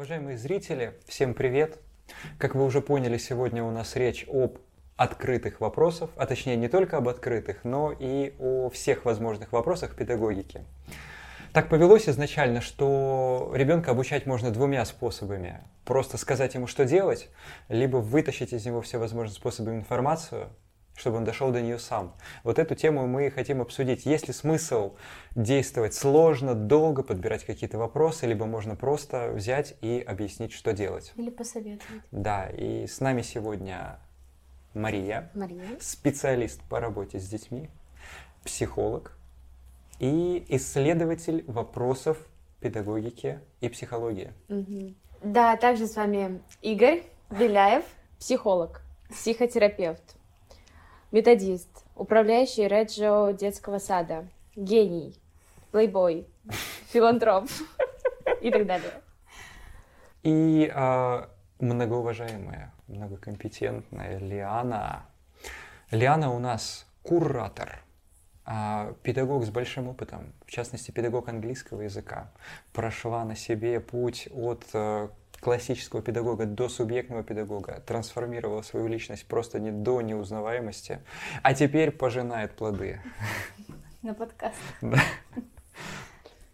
Уважаемые зрители, всем привет! Как вы уже поняли, сегодня у нас речь об открытых вопросах, а точнее не только об открытых, но и о всех возможных вопросах педагогики. Так повелось изначально, что ребенка обучать можно двумя способами. Просто сказать ему, что делать, либо вытащить из него все возможные способы информацию, чтобы он дошел до нее сам. Вот эту тему мы хотим обсудить. Есть ли смысл действовать сложно, долго, подбирать какие-то вопросы, либо можно просто взять и объяснить, что делать. Или посоветовать. Да, и с нами сегодня Мария, Мария. специалист по работе с детьми, психолог и исследователь вопросов педагогики и психологии. Угу. Да, также с вами Игорь Беляев, психолог, психотерапевт методист, управляющий Реджио детского сада, гений, плейбой, филантроп и так далее. И э, многоуважаемая, многокомпетентная Лиана. Лиана у нас куратор, э, педагог с большим опытом, в частности, педагог английского языка. Прошла на себе путь от э, классического педагога до субъектного педагога, трансформировала свою личность просто не до неузнаваемости, а теперь пожинает плоды. На подкаст. Да.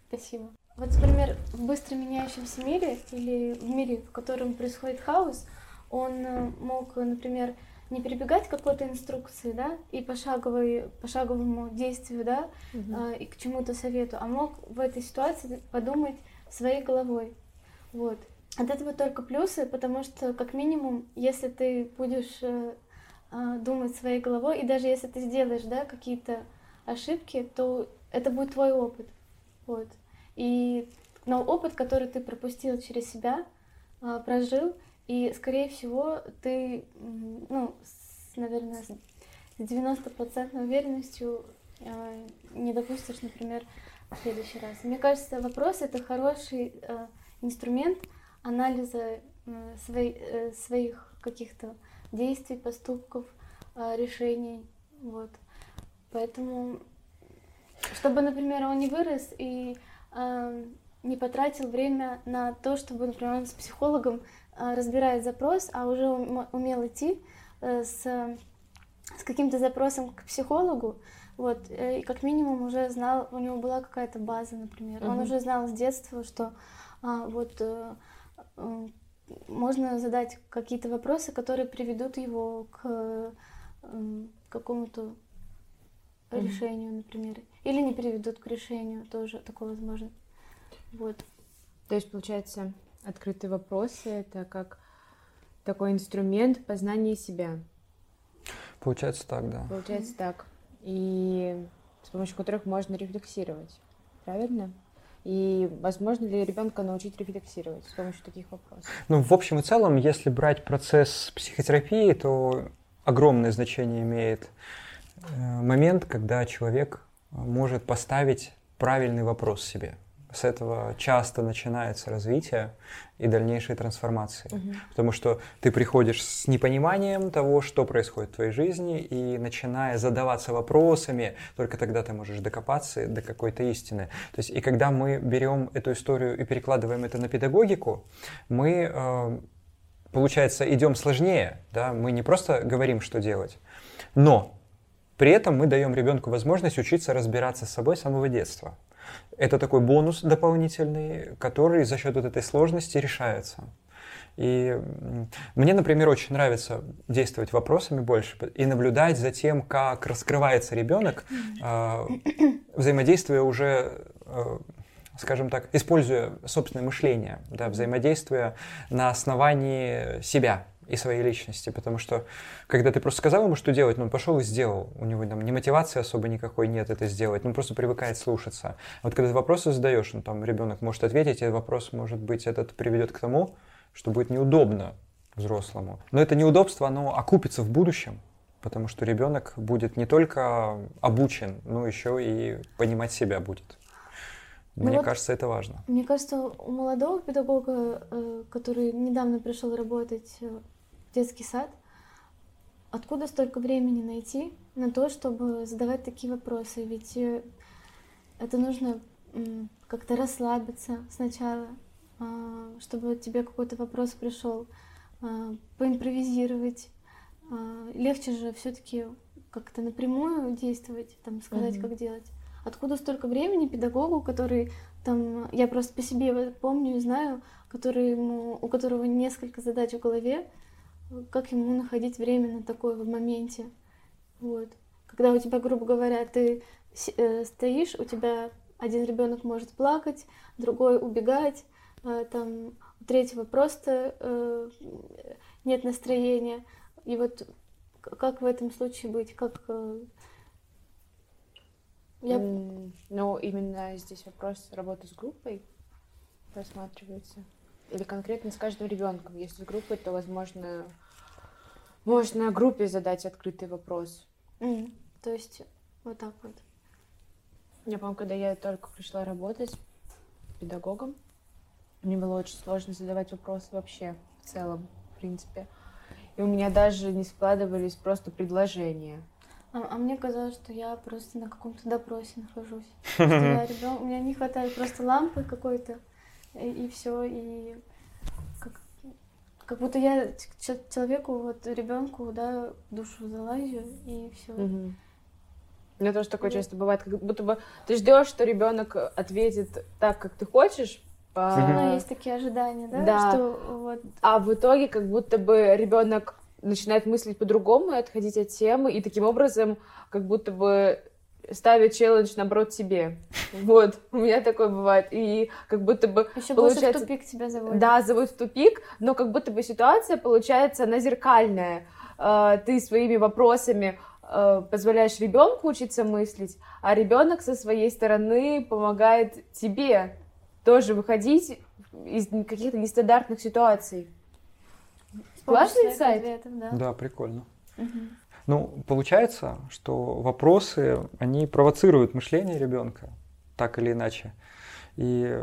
Спасибо. Вот, например, в быстро меняющемся мире или в мире, в котором происходит хаос, он э, мог, например, не перебегать какой-то инструкции, да, и пошаговой, пошаговому действию, да, угу. э, и к чему-то совету, а мог в этой ситуации подумать своей головой. Вот. От этого только плюсы, потому что, как минимум, если ты будешь э, э, думать своей головой, и даже если ты сделаешь да, какие-то ошибки, то это будет твой опыт. Вот. И но опыт, который ты пропустил через себя, э, прожил, и, скорее всего, ты, ну, с, наверное, с 90% уверенностью э, не допустишь, например, в следующий раз. Мне кажется, вопрос это хороший э, инструмент, анализа э, э, своих каких-то действий, поступков, э, решений. Вот. Поэтому, чтобы, например, он не вырос и не потратил время на то, чтобы, например, он с психологом разбирает запрос, а уже умел идти с, с каким-то запросом к психологу, вот, и как минимум уже знал, у него была какая-то база, например. Mm-hmm. Он уже знал с детства, что а, вот можно задать какие-то вопросы, которые приведут его к какому-то mm-hmm. решению, например. Или не приведут к решению, тоже такое возможно. Вот. То есть, получается, открытые вопросы — это как такой инструмент познания себя. Получается так, да. Получается mm-hmm. так. И с помощью которых можно рефлексировать. Правильно? И возможно ли ребенка научить рефлексировать с помощью таких вопросов? Ну, в общем и целом, если брать процесс психотерапии, то огромное значение имеет э, момент, когда человек может поставить правильный вопрос себе. С этого часто начинается развитие и дальнейшие трансформации. Угу. Потому что ты приходишь с непониманием того, что происходит в твоей жизни, и начиная задаваться вопросами, только тогда ты можешь докопаться до какой-то истины. То есть, и когда мы берем эту историю и перекладываем это на педагогику, мы, э, получается, идем сложнее. Да? Мы не просто говорим, что делать, но при этом мы даем ребенку возможность учиться разбираться с собой с самого детства. Это такой бонус дополнительный, который за счет вот этой сложности решается. И мне, например, очень нравится действовать вопросами больше и наблюдать за тем, как раскрывается ребенок, э, взаимодействуя уже, э, скажем так, используя собственное мышление, да, взаимодействуя на основании себя и своей личности, потому что когда ты просто сказал ему, что делать, ну, он пошел и сделал. У него там ни мотивации особо никакой нет это сделать, он просто привыкает слушаться. А вот когда ты вопросы задаешь, ну, там ребенок может ответить, и вопрос, может быть, этот приведет к тому, что будет неудобно взрослому. Но это неудобство, оно окупится в будущем, потому что ребенок будет не только обучен, но еще и понимать себя будет. Ну мне ну кажется, это важно. Мне кажется, у молодого педагога, э, который недавно пришел работать э, детский сад. Откуда столько времени найти на то, чтобы задавать такие вопросы? Ведь э, это нужно как-то расслабиться сначала, а, чтобы тебе какой-то вопрос пришел, а, поимпровизировать. А, легче же все-таки как-то напрямую действовать, там сказать, mm-hmm. как делать. Откуда столько времени педагогу, который там, я просто по себе помню и знаю, который ему, у которого несколько задач в голове, как ему находить время на такое в моменте. Вот. Когда у тебя, грубо говоря, ты э, стоишь, у тебя один ребенок может плакать, другой убегать, э, там у третьего просто э, нет настроения. И вот как в этом случае быть? Как я... Ну, именно здесь вопрос работы с группой рассматривается. Или конкретно с каждым ребенком. Если с группой, то, возможно, можно группе задать открытый вопрос. Mm, то есть вот так вот. Я помню, когда я только пришла работать педагогом, мне было очень сложно задавать вопросы вообще в целом, в принципе. И у меня даже не складывались просто предложения. А, а мне казалось, что я просто на каком-то допросе нахожусь. У меня не хватает просто лампы какой-то, и, все, и как, как будто я человеку, вот ребенку, да, душу залазю, и все. Угу. У меня тоже такое часто бывает, как будто бы ты ждешь, что ребенок ответит так, как ты хочешь. По... Ну, есть такие ожидания, да? Да. Что, вот... А в итоге как будто бы ребенок начинает мыслить по-другому и отходить от темы, и таким образом как будто бы ставит челлендж, наоборот, себе. Вот, у меня такое бывает. И как будто бы Еще получается... больше в тупик тебя заводит. Да, заводит в тупик, но как будто бы ситуация получается, она зеркальная. А, ты своими вопросами а, позволяешь ребенку учиться мыслить, а ребенок со своей стороны помогает тебе тоже выходить из каких-то нестандартных ситуаций. Классный сайт? Ответов, да. да, прикольно. Угу. Ну, получается, что вопросы, они провоцируют мышление ребенка, так или иначе. И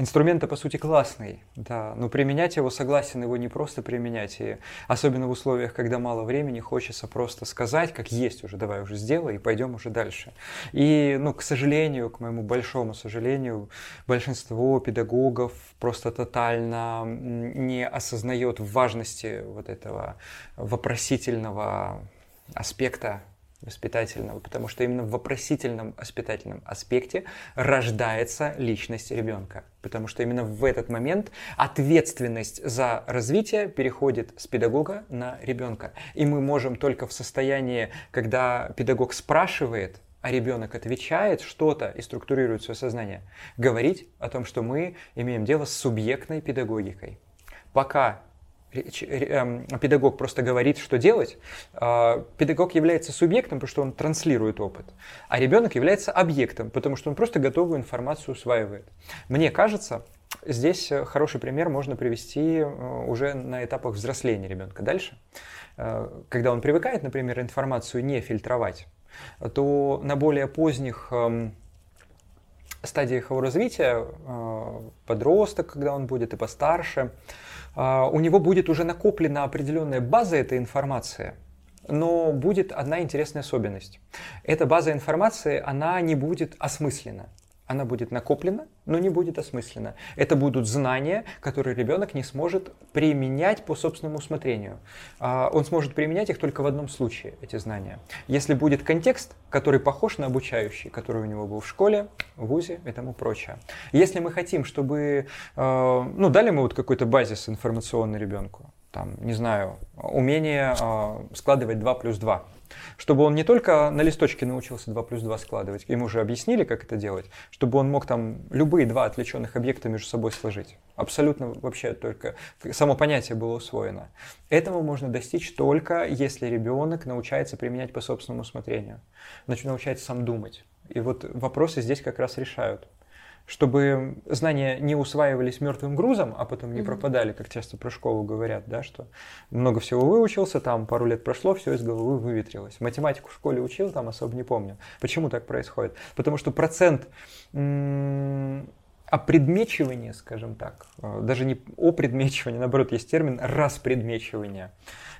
Инструмент, по сути, классный, да, но применять его согласен его не просто применять, и особенно в условиях, когда мало времени, хочется просто сказать, как есть уже, давай уже сделай, и пойдем уже дальше. И, ну, к сожалению, к моему большому сожалению, большинство педагогов просто тотально не осознает важности вот этого вопросительного аспекта воспитательного, потому что именно в вопросительном воспитательном аспекте рождается личность ребенка, потому что именно в этот момент ответственность за развитие переходит с педагога на ребенка. И мы можем только в состоянии, когда педагог спрашивает, а ребенок отвечает что-то и структурирует свое сознание, говорить о том, что мы имеем дело с субъектной педагогикой. Пока педагог просто говорит, что делать, а, педагог является субъектом, потому что он транслирует опыт, а ребенок является объектом, потому что он просто готовую информацию усваивает. Мне кажется, здесь э, хороший пример можно привести э, уже на этапах взросления ребенка. Дальше, э, когда он привыкает, например, информацию не фильтровать, то на более поздних эм, стадиях его развития, подросток, когда он будет, и постарше, а, у него будет уже накоплена определенная база этой информации, но будет одна интересная особенность. Эта база информации, она не будет осмыслена она будет накоплена, но не будет осмыслена. Это будут знания, которые ребенок не сможет применять по собственному усмотрению. А, он сможет применять их только в одном случае, эти знания. Если будет контекст, который похож на обучающий, который у него был в школе, в ВУЗе и тому прочее. Если мы хотим, чтобы, а, ну, дали мы вот какой-то базис информационный ребенку, там, не знаю, умение а, складывать 2 плюс 2, чтобы он не только на листочке научился 2 плюс 2 складывать, ему уже объяснили, как это делать, чтобы он мог там любые два отвлеченных объекта между собой сложить. Абсолютно вообще только само понятие было усвоено. Этого можно достичь только если ребенок научается применять по собственному усмотрению, научается сам думать. И вот вопросы здесь как раз решают чтобы знания не усваивались мертвым грузом, а потом не пропадали, как часто про школу говорят, да, что много всего выучился, там пару лет прошло, все из головы выветрилось. Математику в школе учил, там особо не помню. Почему так происходит? Потому что процент опредмечивание, скажем так, э, даже не опредмечивание, наоборот, есть термин распредмечивание.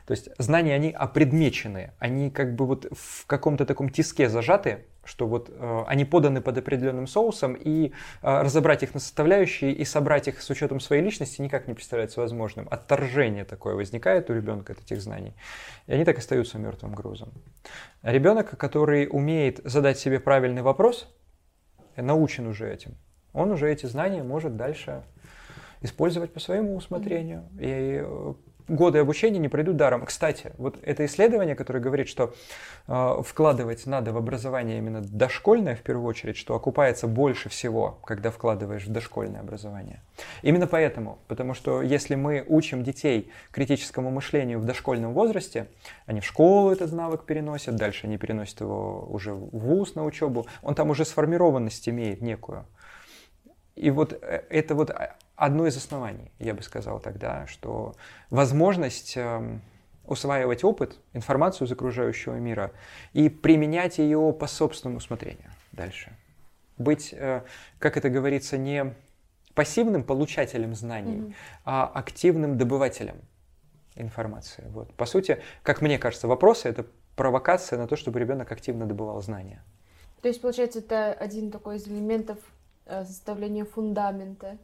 То есть знания, они опредмечены, они как бы вот в каком-то таком тиске зажаты, что вот э, они поданы под определенным соусом, и э, разобрать их на составляющие и собрать их с учетом своей личности никак не представляется возможным. Отторжение такое возникает у ребенка от этих знаний, и они так остаются мертвым грузом. Ребенок, который умеет задать себе правильный вопрос, научен уже этим, он уже эти знания может дальше использовать по своему усмотрению. И э, годы обучения не пройдут даром. Кстати, вот это исследование, которое говорит, что э, вкладывать надо в образование именно дошкольное в первую очередь, что окупается больше всего, когда вкладываешь в дошкольное образование. Именно поэтому, потому что если мы учим детей критическому мышлению в дошкольном возрасте, они в школу этот навык переносят, дальше они переносят его уже в вуз на учебу, он там уже сформированность имеет некую. И вот э, это вот одно из оснований, я бы сказал тогда, что возможность эм, усваивать опыт, информацию из окружающего мира и применять ее по собственному усмотрению дальше. Быть, э, как это говорится, не пассивным получателем знаний, mm-hmm. а активным добывателем информации. Вот. По сути, как мне кажется, вопросы это провокация на то, чтобы ребенок активно добывал знания. То есть, получается, это один такой из элементов Э, составление фундамента.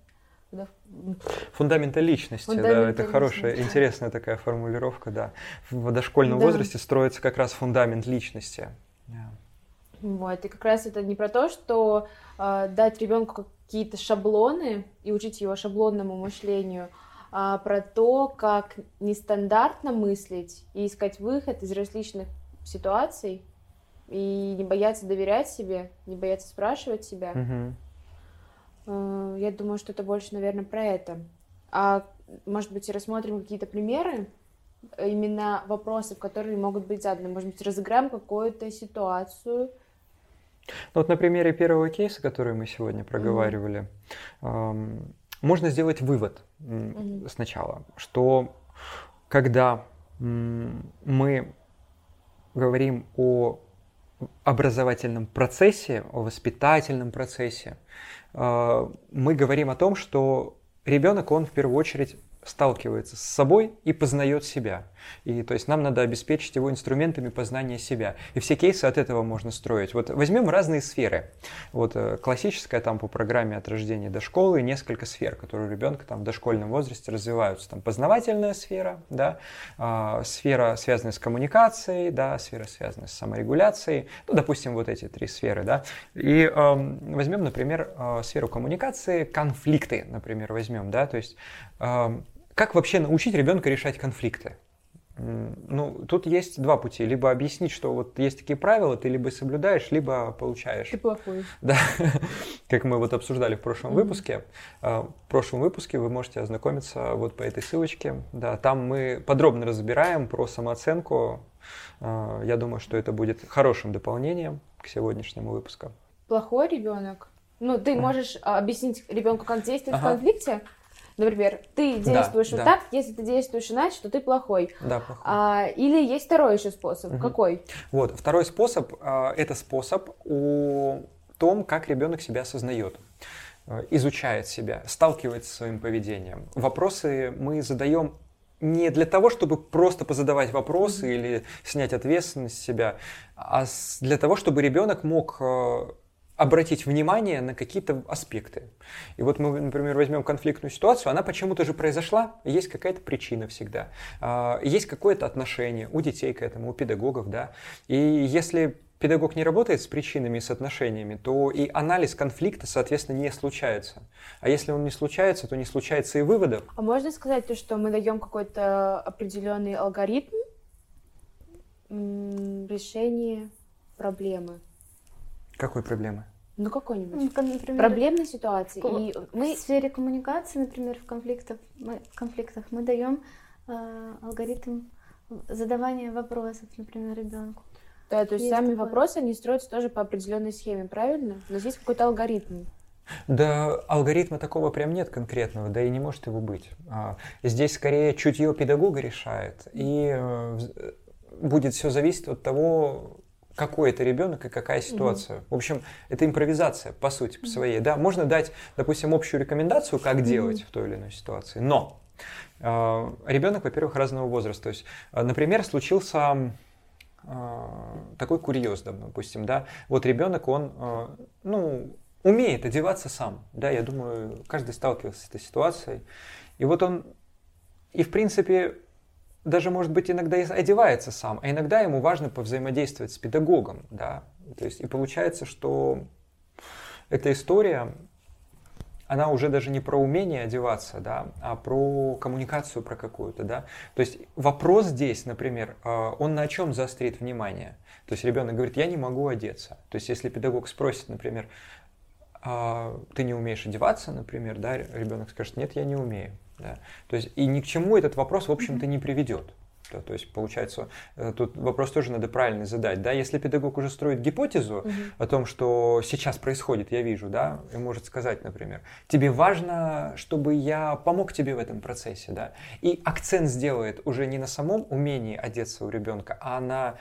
Фундамента личности, фундамента да, это личности. хорошая, интересная такая формулировка, да. В дошкольном да. возрасте строится как раз фундамент личности. Yeah. Вот, и как раз это не про то, что э, дать ребенку какие-то шаблоны и учить его шаблонному мышлению, а про то, как нестандартно мыслить и искать выход из различных ситуаций, и не бояться доверять себе, не бояться спрашивать себя. Mm-hmm. Э, я думаю, что это больше, наверное, про это. А может быть, рассмотрим какие-то примеры, именно вопросов, которые могут быть заданы. Может быть, разыграем какую-то ситуацию. Ну, вот на примере первого кейса, который мы сегодня проговаривали, mm-hmm. можно сделать вывод mm-hmm. сначала, что когда мы говорим о образовательном процессе, о воспитательном процессе, э, мы говорим о том, что ребенок, он в первую очередь сталкивается с собой и познает себя. И то есть нам надо обеспечить его инструментами познания себя. И все кейсы от этого можно строить. Вот возьмем разные сферы. Вот э, классическая там по программе от рождения до школы несколько сфер, которые у ребенка там в дошкольном возрасте развиваются. Там познавательная сфера, да, э, сфера, связанная с коммуникацией, да, сфера, связанная с саморегуляцией. Ну, допустим, вот эти три сферы, да. И э, возьмем, например, э, сферу коммуникации, конфликты, например, возьмем, да, то есть э, как вообще научить ребенка решать конфликты? Ну, тут есть два пути. Либо объяснить, что вот есть такие правила, ты либо соблюдаешь, либо получаешь. Ты плохой. Да, как мы вот обсуждали в прошлом mm-hmm. выпуске. А, в прошлом выпуске вы можете ознакомиться вот по этой ссылочке. Да, там мы подробно разбираем про самооценку. А, я думаю, что это будет хорошим дополнением к сегодняшнему выпуску. Плохой ребенок. Ну, ты можешь объяснить ребенку, как действовать ага. в конфликте, Например, ты действуешь да, вот да. так, если ты действуешь иначе, то ты плохой. Да, плохой. А, или есть второй еще способ. Угу. Какой? Вот, второй способ а, это способ о том, как ребенок себя осознает э, изучает себя, сталкивается с своим поведением. Вопросы мы задаем не для того, чтобы просто позадавать вопросы или снять ответственность с себя, а для того, чтобы ребенок мог э, обратить внимание на какие-то аспекты. И вот мы, например, возьмем конфликтную ситуацию, она почему-то же произошла, есть какая-то причина всегда, а, есть какое-то отношение у детей к этому, у педагогов, да. И если педагог не работает с причинами и с отношениями, то и анализ конфликта, соответственно, не случается. А если он не случается, то не случается и выводов. А можно сказать то, что мы даем какой-то определенный алгоритм решения проблемы? Какой проблемы? Ну, какой-нибудь. Ну, например, Проблемной ситуации. И мы... В сфере коммуникации, например, в конфликтах мы, в конфликтах мы даем э, алгоритм задавания вопросов, например, ребенку. Да, то есть, есть сами такое. вопросы, они строятся тоже по определенной схеме, правильно? Но здесь какой-то алгоритм. Да, алгоритма такого прям нет конкретного, да и не может его быть. А, здесь скорее чутье педагога решает, и э, будет все зависеть от того, какой это ребенок и какая ситуация. Угу. В общем, это импровизация, по сути, по своей. Да, можно дать, допустим, общую рекомендацию, как делать угу. в той или иной ситуации. Но э, ребенок, во-первых, разного возраста. То есть, э, например, случился э, такой курьез, допустим, да. Вот ребенок, он, э, ну, умеет одеваться сам, да, я думаю, каждый сталкивался с этой ситуацией. И вот он, и в принципе, даже, может быть, иногда и одевается сам, а иногда ему важно повзаимодействовать с педагогом, да. То есть, и получается, что эта история, она уже даже не про умение одеваться, да, а про коммуникацию про какую-то, да. То есть вопрос здесь, например, а, он на чем заострит внимание? То есть ребенок говорит, я не могу одеться. То есть если педагог спросит, например, а, ты не умеешь одеваться, например, да, ребенок скажет, нет, я не умею. Да. То есть и ни к чему этот вопрос, в общем-то, не приведет. Да, то есть, получается, э, тут вопрос тоже надо правильно задать. Да? Если педагог уже строит гипотезу угу. о том, что сейчас происходит, я вижу, да, и может сказать, например, тебе важно, чтобы я помог тебе в этом процессе, да, и акцент сделает уже не на самом умении одеться у ребенка, а на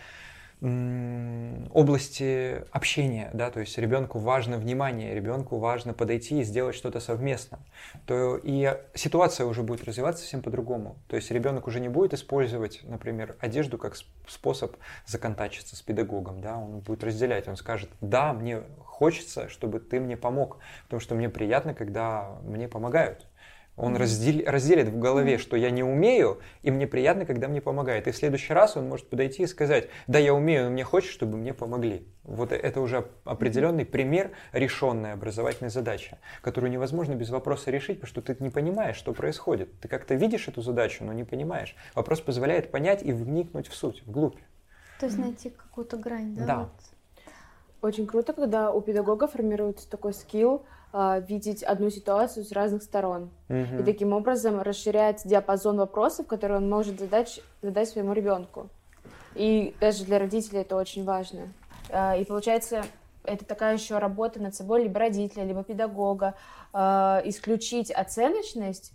области общения, да, то есть ребенку важно внимание, ребенку важно подойти и сделать что-то совместно, то и ситуация уже будет развиваться совсем по-другому. То есть ребенок уже не будет использовать, например, одежду как способ законтачиться с педагогом, да, он будет разделять, он скажет, да, мне хочется, чтобы ты мне помог, потому что мне приятно, когда мне помогают. Он раздел, разделит в голове, что я не умею, и мне приятно, когда мне помогает. И в следующий раз он может подойти и сказать, да, я умею, но мне хочется, чтобы мне помогли. Вот это уже определенный пример решенной образовательной задачи, которую невозможно без вопроса решить, потому что ты не понимаешь, что происходит. Ты как-то видишь эту задачу, но не понимаешь. Вопрос позволяет понять и вникнуть в суть, вглубь. То есть найти какую-то грань, да? Да. Вот. Очень круто, когда у педагога формируется такой скилл, видеть одну ситуацию с разных сторон. Угу. И таким образом расширять диапазон вопросов, которые он может задать, задать своему ребенку. И даже для родителей это очень важно. А, и получается, это такая еще работа над собой либо родителя, либо педагога, а, исключить оценочность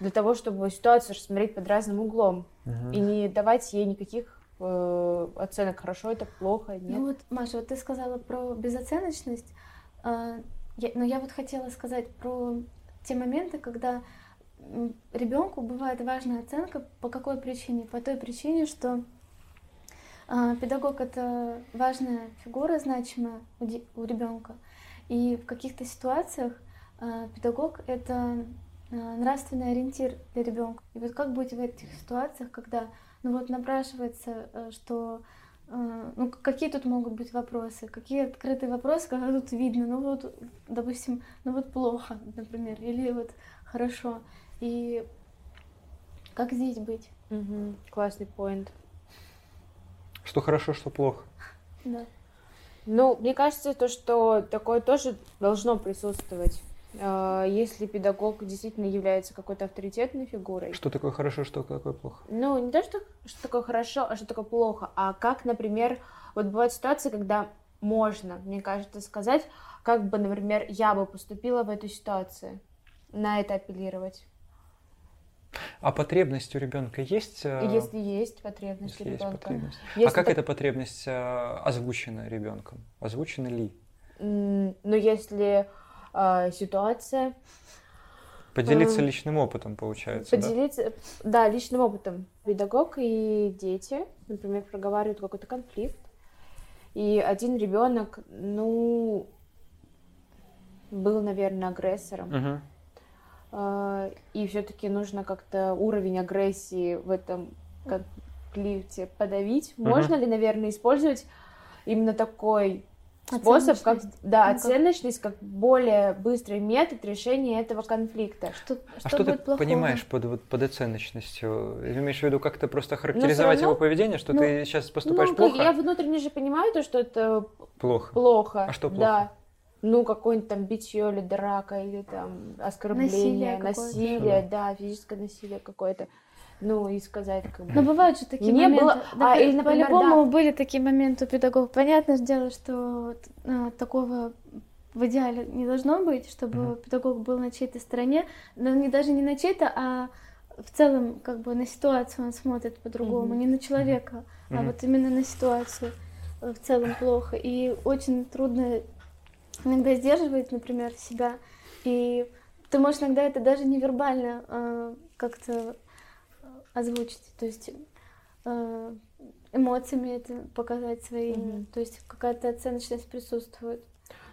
для того, чтобы ситуацию рассмотреть под разным углом угу. и не давать ей никаких э, оценок, хорошо это, плохо, нет. Ну вот, Маша, вот ты сказала про безоценочность. Я, но я вот хотела сказать про те моменты, когда ребенку бывает важная оценка. По какой причине? По той причине, что э, педагог это важная фигура, значимая у, у ребенка. И в каких-то ситуациях э, педагог это э, нравственный ориентир для ребенка. И вот как быть в этих ситуациях, когда ну вот напрашивается, э, что ну, какие тут могут быть вопросы? Какие открытые вопросы, когда тут видно, ну вот, допустим, ну вот плохо, например, или вот хорошо. И как здесь быть? Угу. Классный поинт. Что хорошо, что плохо. Да. Ну, мне кажется, то, что такое тоже должно присутствовать а, если педагог действительно является какой-то авторитетной фигурой. Что такое хорошо, что такое плохо? Ну, не то, что, что такое хорошо, а что такое плохо, а как, например, вот бывают ситуации, когда можно, мне кажется, сказать, как бы, например, я бы поступила в этой ситуации, на это апеллировать. А потребность у ребенка есть? Э, если есть потребность если у ребенка. потребность. Если а как так... эта потребность э, озвучена ребенком? Озвучена ли? Ну, если э, ситуация. Поделиться э, личным опытом, получается. Поделиться, да? да, личным опытом. Педагог и дети, например, проговаривают какой-то конфликт, и один ребенок, ну, был, наверное, агрессором. Угу. И все-таки нужно как-то уровень агрессии в этом конфликте подавить. Угу. Можно ли, наверное, использовать именно такой способ, как да, ну, оценочность как более быстрый метод решения этого конфликта. Что, а что, что ты плохого? понимаешь под, вот, под оценочностью? Имеешь в виду как-то просто характеризовать равно, его поведение, что ну, ты сейчас поступаешь ну, плохо? Я внутренне же понимаю то, что это плохо. плохо. А что плохо? Да. Ну, какое-нибудь там битье или драка, или там оскорбление, насилие, насилие да, физическое насилие какое-то ну и сказать как бы. Но бывают же такие не моменты. Было... Да, а, или, например, по-любому да. были такие моменты у педагогов. Понятное дело, что а, такого в идеале не должно быть, чтобы mm-hmm. педагог был на чьей-то стороне, но не даже не на чьей-то, а в целом как бы на ситуацию он смотрит по-другому, mm-hmm. не на человека, mm-hmm. а вот именно на ситуацию. в целом плохо. И очень трудно иногда сдерживать, например, себя. И ты можешь иногда это даже невербально э, как-то озвучить. То есть э, эмоциями это показать своими. Mm-hmm. То есть какая-то оценочность присутствует.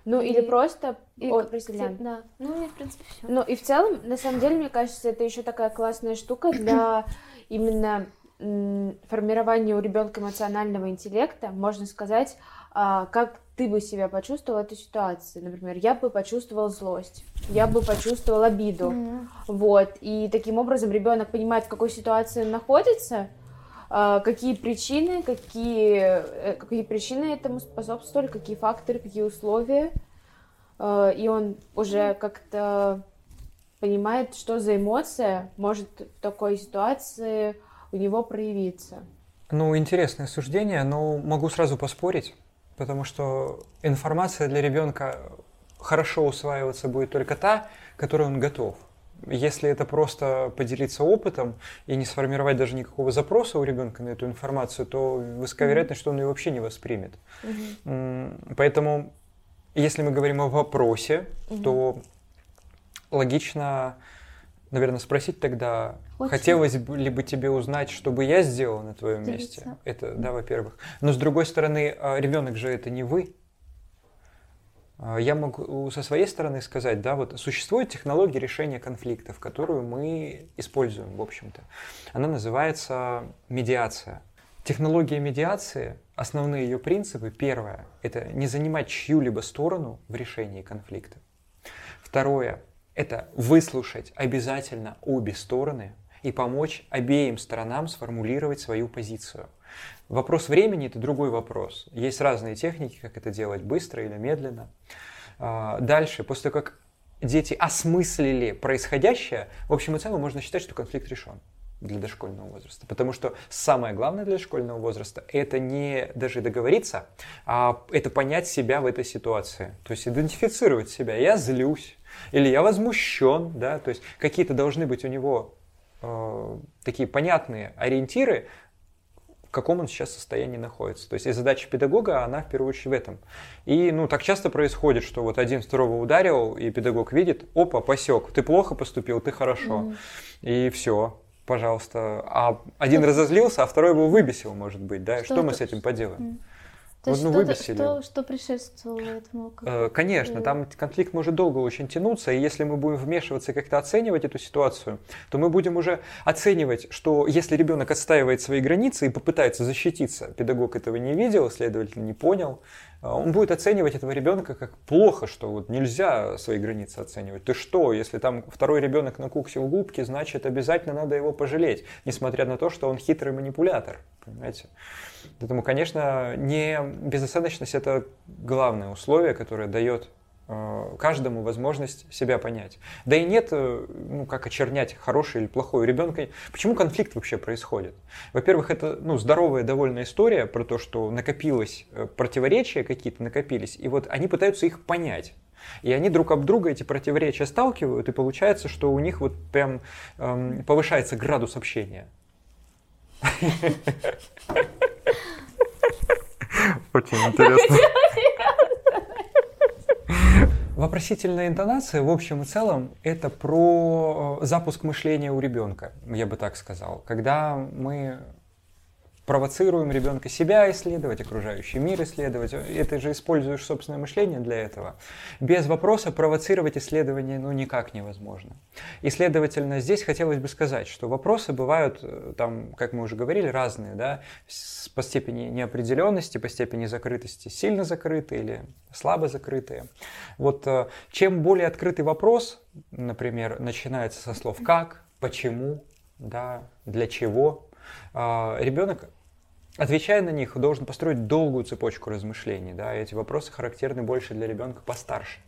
Ну и, или просто и, О, Да. Ну и в принципе все. Ну и в целом, на самом деле, мне кажется, это еще такая классная штука для именно формирования у ребенка эмоционального интеллекта, можно сказать, а, как ты бы себя почувствовал в этой ситуации. Например, я бы почувствовал злость, я бы почувствовал обиду. Mm-hmm. Вот. И таким образом ребенок понимает, в какой ситуации он находится, а, какие причины, какие, э, какие причины этому способствовали, какие факторы, какие условия. А, и он уже как-то понимает, что за эмоция может в такой ситуации у него проявиться. Ну, интересное суждение, но могу сразу поспорить, потому что информация для ребенка хорошо усваиваться будет только та, которой он готов. Если это просто поделиться опытом и не сформировать даже никакого запроса у ребенка на эту информацию, то высока вероятность, что он ее вообще не воспримет. Mm-hmm. Поэтому, если мы говорим о вопросе, mm-hmm. то логично, наверное, спросить тогда, Очень. хотелось бы ли бы тебе узнать, что бы я сделал на твоем Делиться. месте? Это, да, во-первых. Но с другой стороны, а, ребенок же это не вы. А, я могу со своей стороны сказать, да, вот существует технология решения конфликтов, которую мы используем, в общем-то. Она называется медиация. Технология медиации, основные ее принципы, первое, это не занимать чью-либо сторону в решении конфликта. Второе, это выслушать обязательно обе стороны и помочь обеим сторонам сформулировать свою позицию – Вопрос времени – это другой вопрос. Есть разные техники, как это делать, быстро или медленно. А, дальше, после того, как дети осмыслили происходящее, в общем и целом можно считать, что конфликт решен для дошкольного возраста. Потому что самое главное для дошкольного возраста – это не даже договориться, а это понять себя в этой ситуации. То есть идентифицировать себя. Я злюсь или я возмущен. Да? То есть какие-то должны быть у него э, такие понятные ориентиры, в каком он сейчас состоянии находится. То есть и задача педагога, она в первую очередь в этом. И ну, так часто происходит, что вот один второго ударил, и педагог видит, опа, посек, ты плохо поступил, ты хорошо. Mm. И все, пожалуйста. А один разозлился, а второй его выбесил, может быть, да? Что, что мы с этим поделаем? Mm. То есть ну, выбесили. Что, что предшествовало этому? Э, конечно, там конфликт может долго очень тянуться, и если мы будем вмешиваться и как-то оценивать эту ситуацию, то мы будем уже оценивать, что если ребенок отстаивает свои границы и попытается защититься, педагог этого не видел, следовательно, не понял, э, он будет оценивать этого ребенка как плохо, что вот нельзя свои границы оценивать. Ты что, если там второй ребенок накуксил губки, значит обязательно надо его пожалеть, несмотря на то, что он хитрый манипулятор, понимаете? Поэтому, конечно, не безоценочность – это главное условие, которое дает э, каждому возможность себя понять. Да и нет, э, ну, как очернять хороший или плохой ребенка. Почему конфликт вообще происходит? Во-первых, это ну, здоровая довольно история про то, что накопилось э, противоречия какие-то накопились, и вот они пытаются их понять. И они друг об друга эти противоречия сталкивают, и получается, что у них вот прям эм, повышается градус общения. Очень интересно. Вопросительная интонация, в общем и целом, это про э, запуск мышления у ребенка, я бы так сказал. Когда мы провоцируем ребенка себя исследовать, окружающий мир исследовать. Это же используешь собственное мышление для этого. Без вопроса провоцировать исследование ну, никак невозможно. И, следовательно, здесь хотелось бы сказать, что вопросы бывают, э, там, как мы уже говорили, разные, да, по степени неопределенности, по степени закрытости, сильно закрытые или слабо закрытые. Вот э, чем более открытый вопрос, например, начинается со слов «как», «почему», да, «для чего», а, ребенок Отвечая на них, должен построить долгую цепочку размышлений. Да? эти вопросы характерны больше для ребенка постарше.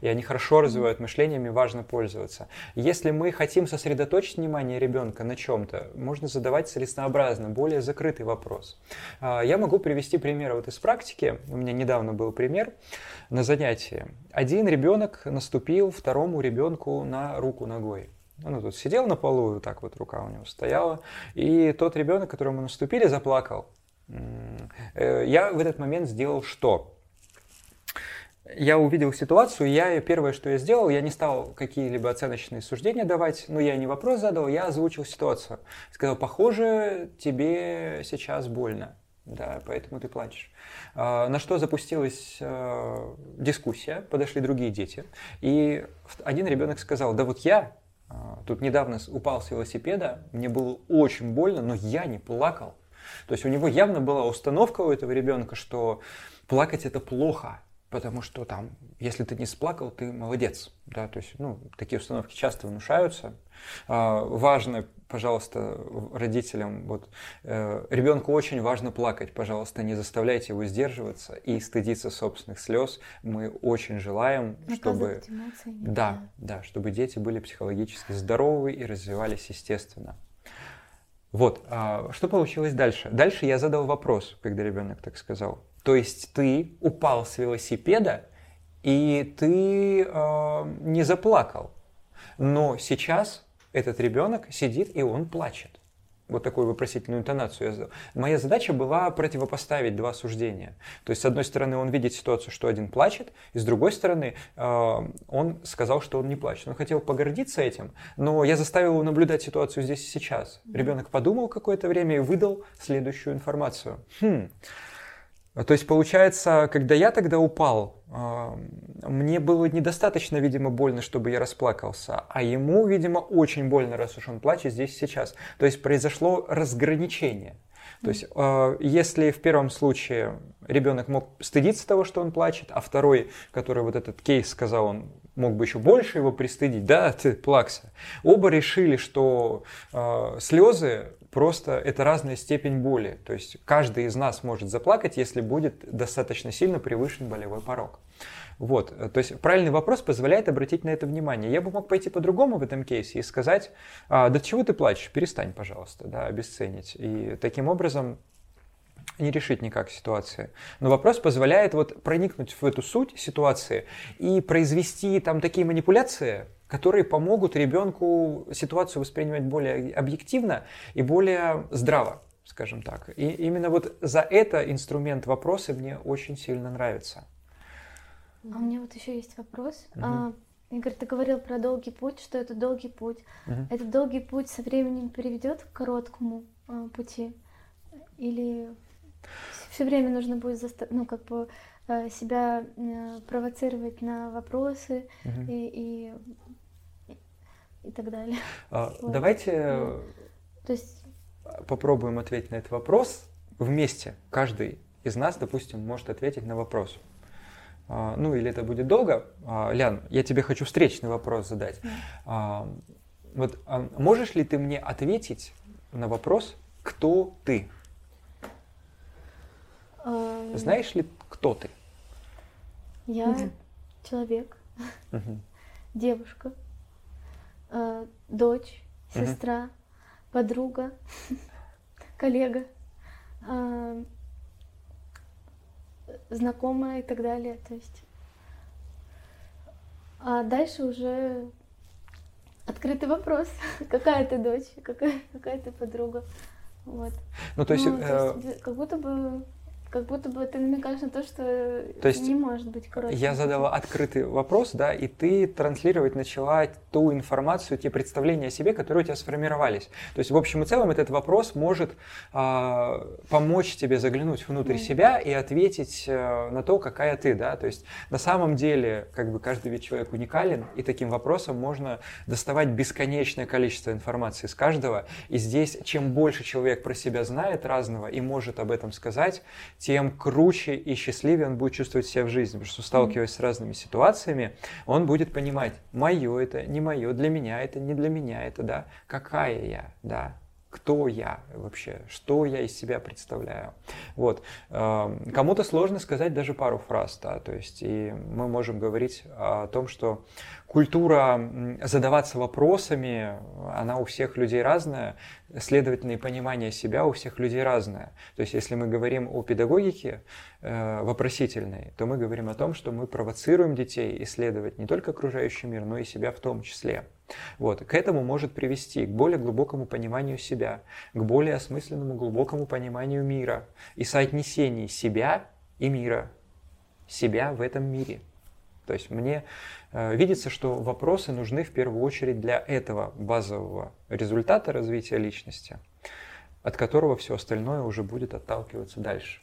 И они хорошо развивают мышление, ими важно пользоваться. Если мы хотим сосредоточить внимание ребенка на чем-то, можно задавать целесообразно, более закрытый вопрос. А, я могу привести пример вот из практики. У меня недавно был пример на занятии. Один ребенок наступил второму ребенку на руку ногой. Он тут сидел на полу, вот так вот рука у него стояла. И тот ребенок, которому наступили, заплакал. Э, я в этот момент сделал что? Я увидел ситуацию, я первое, что я сделал, я не стал какие-либо оценочные суждения давать, но я не вопрос задал, я озвучил ситуацию. Сказал, похоже, тебе сейчас больно, да, поэтому ты плачешь. А, на что запустилась э, дискуссия, подошли другие дети, и один ребенок сказал, да вот я тут недавно упал с велосипеда, мне было очень больно, но я не плакал. То есть у него явно была установка у этого ребенка, что плакать это плохо, потому что там, если ты не сплакал, ты молодец. Да, то есть, ну, такие установки часто внушаются. А, важно, пожалуйста, родителям, вот, э, ребенку очень важно плакать, пожалуйста, не заставляйте его сдерживаться и стыдиться собственных слез. Мы очень желаем, чтобы, да, да, чтобы дети были психологически здоровы и развивались естественно. Вот, а, что получилось дальше? Дальше я задал вопрос, когда ребенок так сказал. То есть ты упал с велосипеда, и ты э, не заплакал. Но сейчас этот ребенок сидит, и он плачет. Вот такую вопросительную интонацию я задал. Моя задача была противопоставить два суждения. То есть, с одной стороны, он видит ситуацию, что один плачет, и с другой стороны, э, он сказал, что он не плачет. Он хотел погордиться этим, но я заставил его наблюдать ситуацию здесь и сейчас. Ребенок подумал какое-то время и выдал следующую информацию. Хм, то есть получается, когда я тогда упал, а, мне было недостаточно, видимо, больно, чтобы я расплакался, а ему, видимо, очень больно, раз уж он плачет здесь сейчас. То есть произошло разграничение. То есть, а, если в первом случае ребенок мог стыдиться того, что он плачет, а второй, который вот этот кейс сказал, он мог бы еще больше его пристыдить, да, ты плакса. Оба решили, что слезы просто это разная степень боли. То есть каждый из нас может заплакать, если будет достаточно сильно превышен болевой порог. Вот, то есть правильный вопрос позволяет обратить на это внимание. Я бы мог пойти по-другому в этом кейсе и сказать, а, да чего ты плачешь, перестань, пожалуйста, да, обесценить. И таким образом не решить никак ситуации. Но вопрос позволяет вот проникнуть в эту суть ситуации и произвести там такие манипуляции, которые помогут ребенку ситуацию воспринимать более объективно и более здраво, скажем так. И именно вот за это инструмент вопросы мне очень сильно нравится. А у меня вот еще есть вопрос. Угу. А, Игорь, ты говорил про долгий путь, что это долгий путь. Угу. Этот долгий путь со временем приведет к короткому а, пути? Или все время нужно будет заста- ну, как бы, а, себя а, провоцировать на вопросы угу. и, и, и так далее? А, вот. Давайте ну, То есть... попробуем ответить на этот вопрос вместе. Каждый из нас, допустим, может ответить на вопрос. А, ну или это будет долго. А, Лян, я тебе хочу встречный вопрос задать. А, вот можешь ли ты мне ответить на вопрос, кто ты? Знаешь ли, кто ты? Я человек, девушка, дочь, сестра, подруга, коллега знакомая и так далее. То есть. А дальше уже открытый вопрос. какая ты дочь, какая, какая ты подруга. Вот. Ну, то есть, ну, то есть э... как будто бы как будто бы ты намекаешь на то, что то есть не может быть короче. Я задала открытый вопрос, да, и ты транслировать начала ту информацию, те представления о себе, которые у тебя сформировались. То есть в общем и целом этот вопрос может э, помочь тебе заглянуть внутрь mm. себя и ответить э, на то, какая ты, да. То есть на самом деле как бы каждый вид человек уникален, и таким вопросом можно доставать бесконечное количество информации с каждого. И здесь чем больше человек про себя знает разного и может об этом сказать, тем круче и счастливее он будет чувствовать себя в жизни. Потому что сталкиваясь с разными ситуациями, он будет понимать, мое это, не мое, для меня это, не для меня это, да, какая я, да, кто я вообще, что я из себя представляю. Вот. Эм, кому-то сложно сказать даже пару фраз, да, то есть и мы можем говорить о том, что культура задаваться вопросами, она у всех людей разная, следовательно, и понимание себя у всех людей разное. То есть если мы говорим о педагогике э, вопросительной, то мы говорим о том, что мы провоцируем детей исследовать не только окружающий мир, но и себя в том числе. Вот. К этому может привести к более глубокому пониманию себя, к более осмысленному глубокому пониманию мира и соотнесению себя и мира, себя в этом мире. То есть мне э, видится, что вопросы нужны в первую очередь для этого базового результата развития личности, от которого все остальное уже будет отталкиваться дальше.